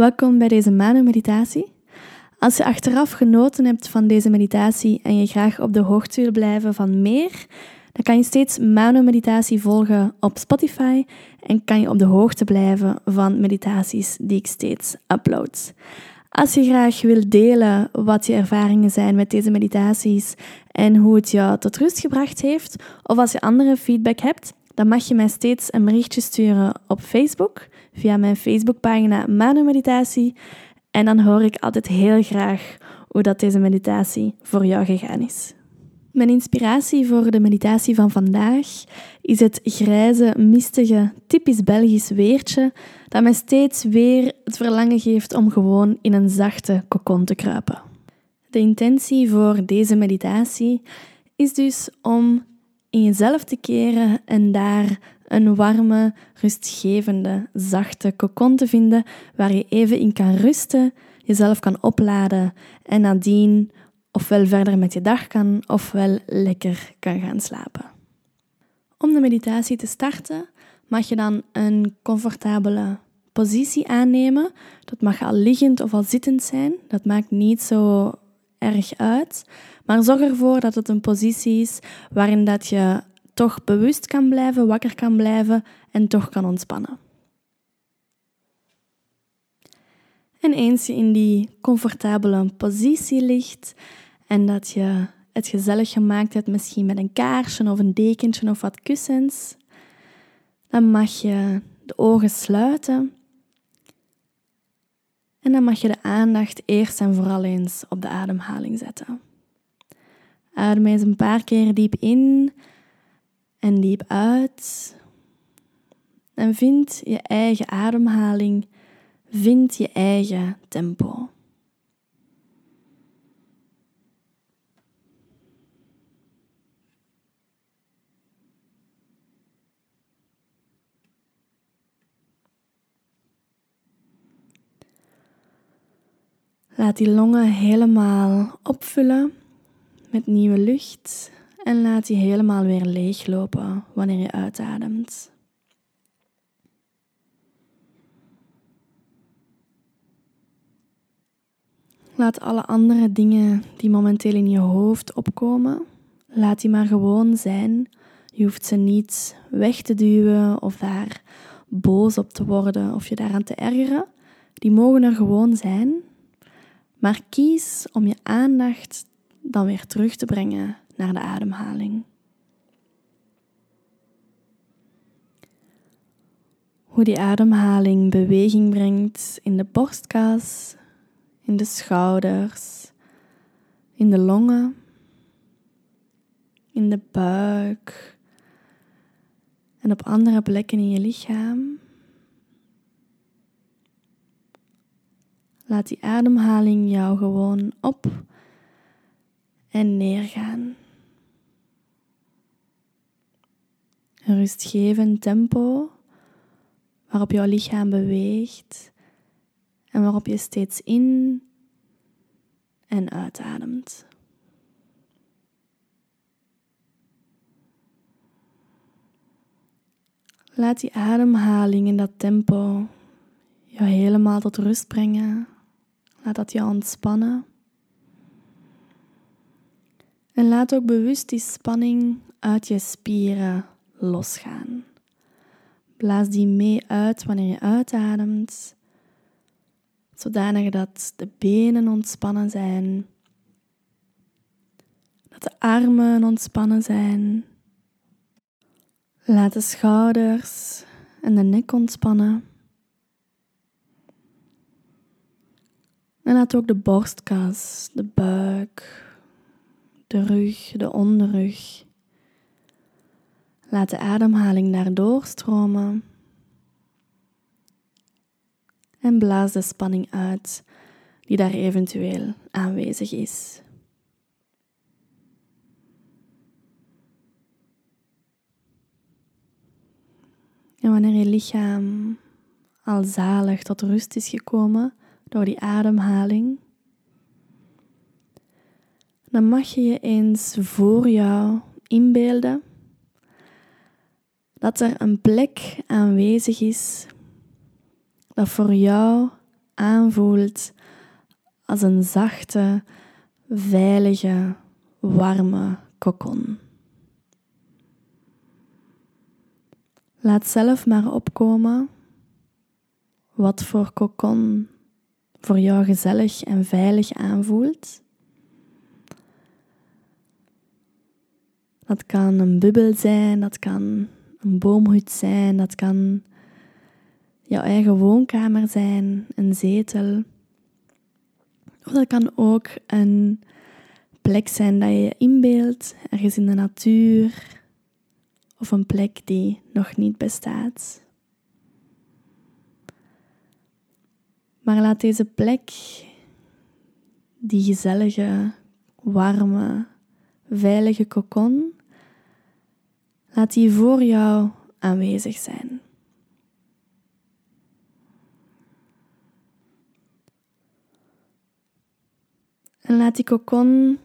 Welkom bij deze Manu-meditatie. Als je achteraf genoten hebt van deze meditatie en je graag op de hoogte wil blijven van meer, dan kan je steeds Manu-meditatie volgen op Spotify en kan je op de hoogte blijven van meditaties die ik steeds upload. Als je graag wilt delen wat je ervaringen zijn met deze meditaties en hoe het jou tot rust gebracht heeft, of als je andere feedback hebt, dan mag je mij steeds een berichtje sturen op Facebook via mijn Facebookpagina Manu Meditatie. En dan hoor ik altijd heel graag hoe dat deze meditatie voor jou gegaan is. Mijn inspiratie voor de meditatie van vandaag is het grijze, mistige, typisch Belgisch weertje dat mij steeds weer het verlangen geeft om gewoon in een zachte kokon te kruipen. De intentie voor deze meditatie is dus om in jezelf te keren en daar een warme, rustgevende, zachte kokon te vinden waar je even in kan rusten, jezelf kan opladen en nadien ofwel verder met je dag kan ofwel lekker kan gaan slapen. Om de meditatie te starten mag je dan een comfortabele positie aannemen. Dat mag al liggend of al zittend zijn. Dat maakt niet zo erg uit. Maar zorg ervoor dat het een positie is waarin dat je toch bewust kan blijven, wakker kan blijven en toch kan ontspannen. En eens je in die comfortabele positie ligt en dat je het gezellig gemaakt hebt, misschien met een kaarsje of een dekentje of wat kussens, dan mag je de ogen sluiten en dan mag je de aandacht eerst en vooral eens op de ademhaling zetten. Adem eens een paar keer diep in en diep uit. En vind je eigen ademhaling, vind je eigen tempo. Laat die longen helemaal opvullen met nieuwe lucht en laat die helemaal weer leeglopen wanneer je uitademt. Laat alle andere dingen die momenteel in je hoofd opkomen, laat die maar gewoon zijn. Je hoeft ze niet weg te duwen of daar boos op te worden of je daaraan te ergeren. Die mogen er gewoon zijn. Maar kies om je aandacht dan weer terug te brengen naar de ademhaling. Hoe die ademhaling beweging brengt in de borstkas, in de schouders, in de longen, in de buik en op andere plekken in je lichaam. Laat die ademhaling jou gewoon op en neergaan. Een rustgevend tempo waarop jouw lichaam beweegt en waarop je steeds in en uitademt. Laat die ademhaling in dat tempo jou helemaal tot rust brengen. Laat dat je ontspannen. En laat ook bewust die spanning uit je spieren losgaan. Blaas die mee uit wanneer je uitademt, zodanig dat de benen ontspannen zijn, dat de armen ontspannen zijn. Laat de schouders en de nek ontspannen. En laat ook de borstkas, de buik, de rug, de onderrug. Laat de ademhaling daar doorstromen. En blaas de spanning uit die daar eventueel aanwezig is. En wanneer je lichaam al zalig tot rust is gekomen door die ademhaling, dan mag je je eens voor jou inbeelden dat er een plek aanwezig is dat voor jou aanvoelt als een zachte, veilige, warme kokon. Laat zelf maar opkomen wat voor kokon voor jou gezellig en veilig aanvoelt. Dat kan een bubbel zijn, dat kan een boomhut zijn, dat kan jouw eigen woonkamer zijn, een zetel. Of dat kan ook een plek zijn dat je inbeeldt, ergens in de natuur, of een plek die nog niet bestaat. Maar laat deze plek, die gezellige, warme, veilige kokon, laat die voor jou aanwezig zijn. En laat die kokon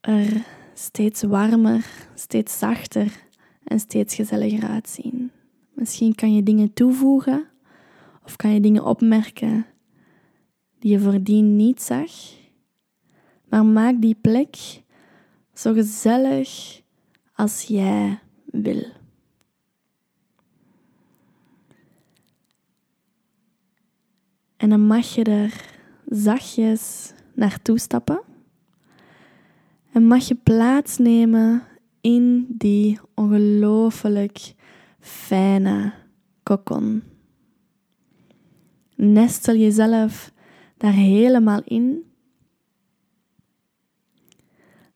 er steeds warmer, steeds zachter en steeds gezelliger uitzien. Misschien kan je dingen toevoegen of kan je dingen opmerken die je voordien niet zag. Maar maak die plek zo gezellig als jij wil. En dan mag je er zachtjes naartoe stappen. En mag je plaatsnemen in die ongelooflijk fijne kokon. Nestel jezelf daar helemaal in.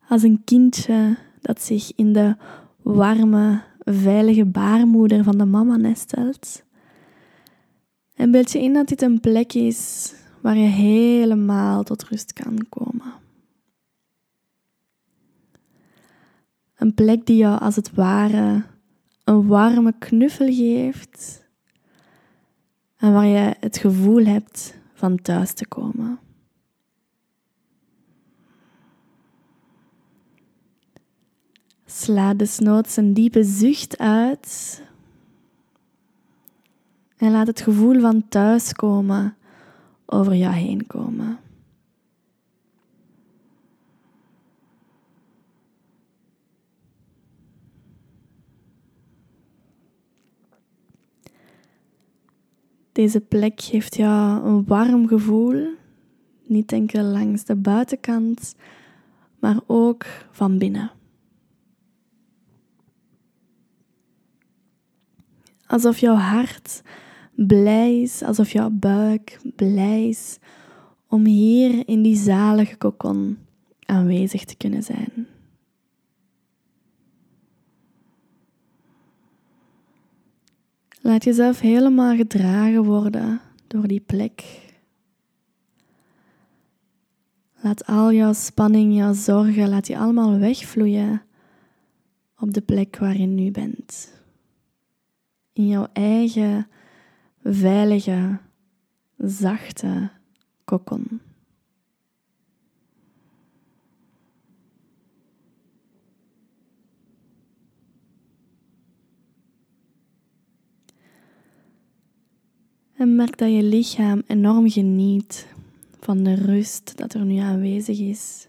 Als een kindje dat zich in de warme, veilige baarmoeder van de mama nestelt. En beeld je in dat dit een plek is waar je helemaal tot rust kan komen. Een plek die jou als het ware een warme knuffel geeft en waar je het gevoel hebt van thuis te komen. Sla desnoods een diepe zucht uit en laat het gevoel van thuiskomen over jou heen komen. Deze plek geeft jou een warm gevoel, niet enkel langs de buitenkant, maar ook van binnen. Alsof jouw hart blij is, alsof jouw buik blij is om hier in die zalige kokon aanwezig te kunnen zijn. Laat jezelf helemaal gedragen worden door die plek. Laat al jouw spanning, jouw zorgen, laat die allemaal wegvloeien op de plek waar je nu bent. In jouw eigen veilige, zachte kokon. En merk dat je lichaam enorm geniet van de rust dat er nu aanwezig is.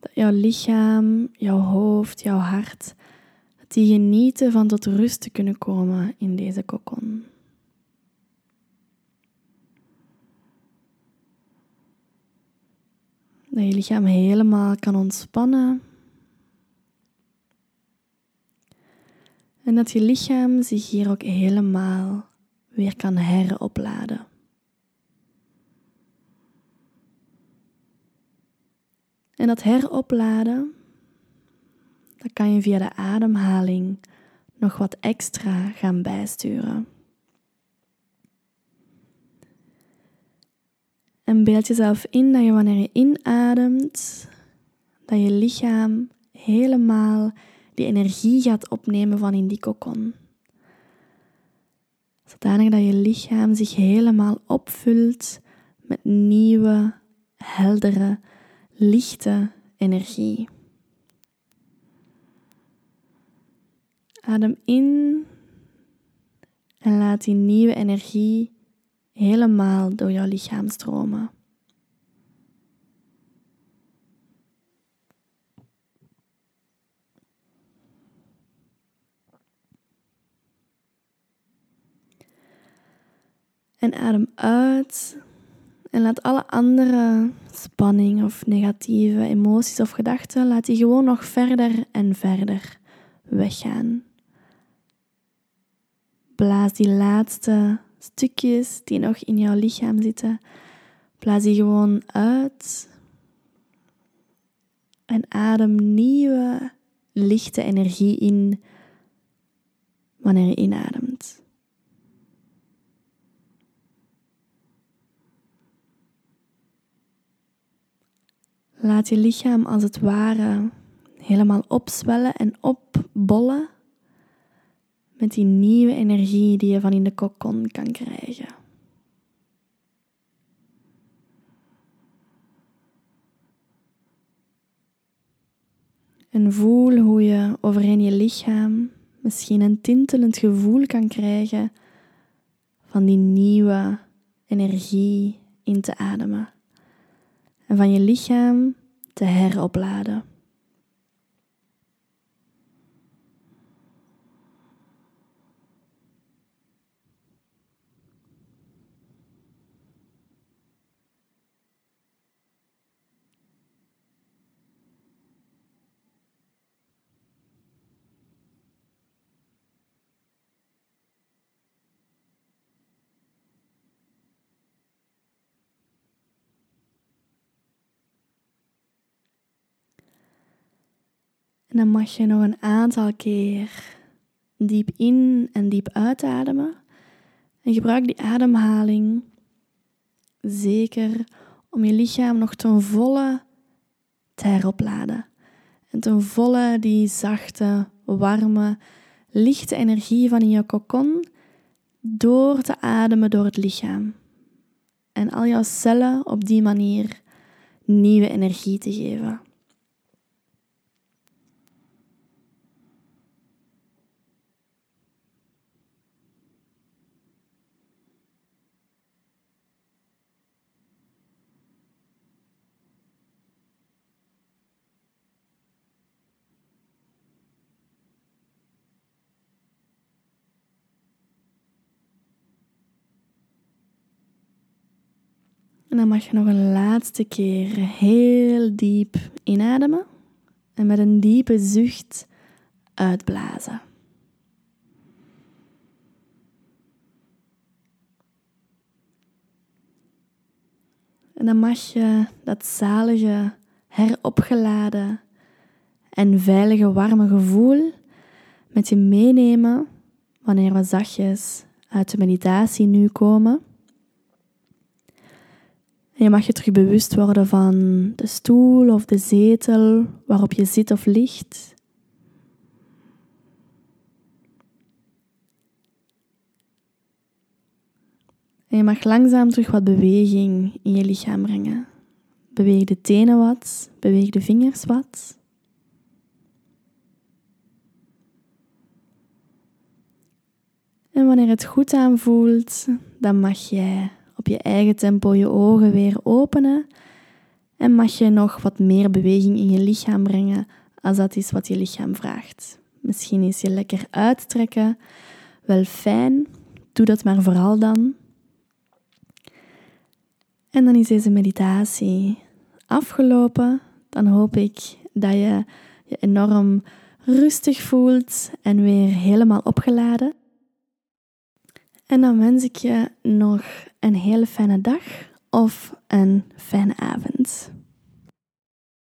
Dat jouw lichaam, jouw hoofd, jouw hart die genieten van tot rust te kunnen komen in deze kokon. Dat je lichaam helemaal kan ontspannen. En dat je lichaam zich hier ook helemaal weer kan heropladen. En dat heropladen, dan kan je via de ademhaling nog wat extra gaan bijsturen. En beeld jezelf in dat je wanneer je inademt, dat je lichaam helemaal die energie gaat opnemen van in die kokon. Zodanig dat je lichaam zich helemaal opvult met nieuwe, heldere, lichte energie. Adem in en laat die nieuwe energie helemaal door jouw lichaam stromen. En adem uit en laat alle andere spanning of negatieve emoties of gedachten, laat die gewoon nog verder en verder weggaan. Blaas die laatste stukjes die nog in jouw lichaam zitten, blaas die gewoon uit. En adem nieuwe, lichte energie in wanneer je inademt. Laat je lichaam als het ware helemaal opzwellen en opbollen met die nieuwe energie die je van in de kokon kan krijgen. En voel hoe je overheen je lichaam misschien een tintelend gevoel kan krijgen van die nieuwe energie in te ademen en van je lichaam te heropladen. En dan mag je nog een aantal keer diep in en diep uitademen. En gebruik die ademhaling zeker om je lichaam nog ten volle te heropladen. En ten volle die zachte, warme, lichte energie van in je kokon door te ademen door het lichaam. En al jouw cellen op die manier nieuwe energie te geven. En dan mag je nog een laatste keer heel diep inademen en met een diepe zucht uitblazen. En dan mag je dat zalige, heropgeladen en veilige, warme gevoel met je meenemen wanneer we zachtjes uit de meditatie nu komen. En je mag je terug bewust worden van de stoel of de zetel waarop je zit of ligt. En je mag langzaam terug wat beweging in je lichaam brengen. Beweeg de tenen wat, beweeg de vingers wat. En wanneer het goed aanvoelt, dan mag jij op je eigen tempo je ogen weer openen en mag je nog wat meer beweging in je lichaam brengen als dat is wat je lichaam vraagt. Misschien is je lekker uittrekken wel fijn, doe dat maar vooral dan. En dan is deze meditatie afgelopen. Dan hoop ik dat je je enorm rustig voelt en weer helemaal opgeladen. En dan wens ik je nog een hele fijne dag of een fijne avond.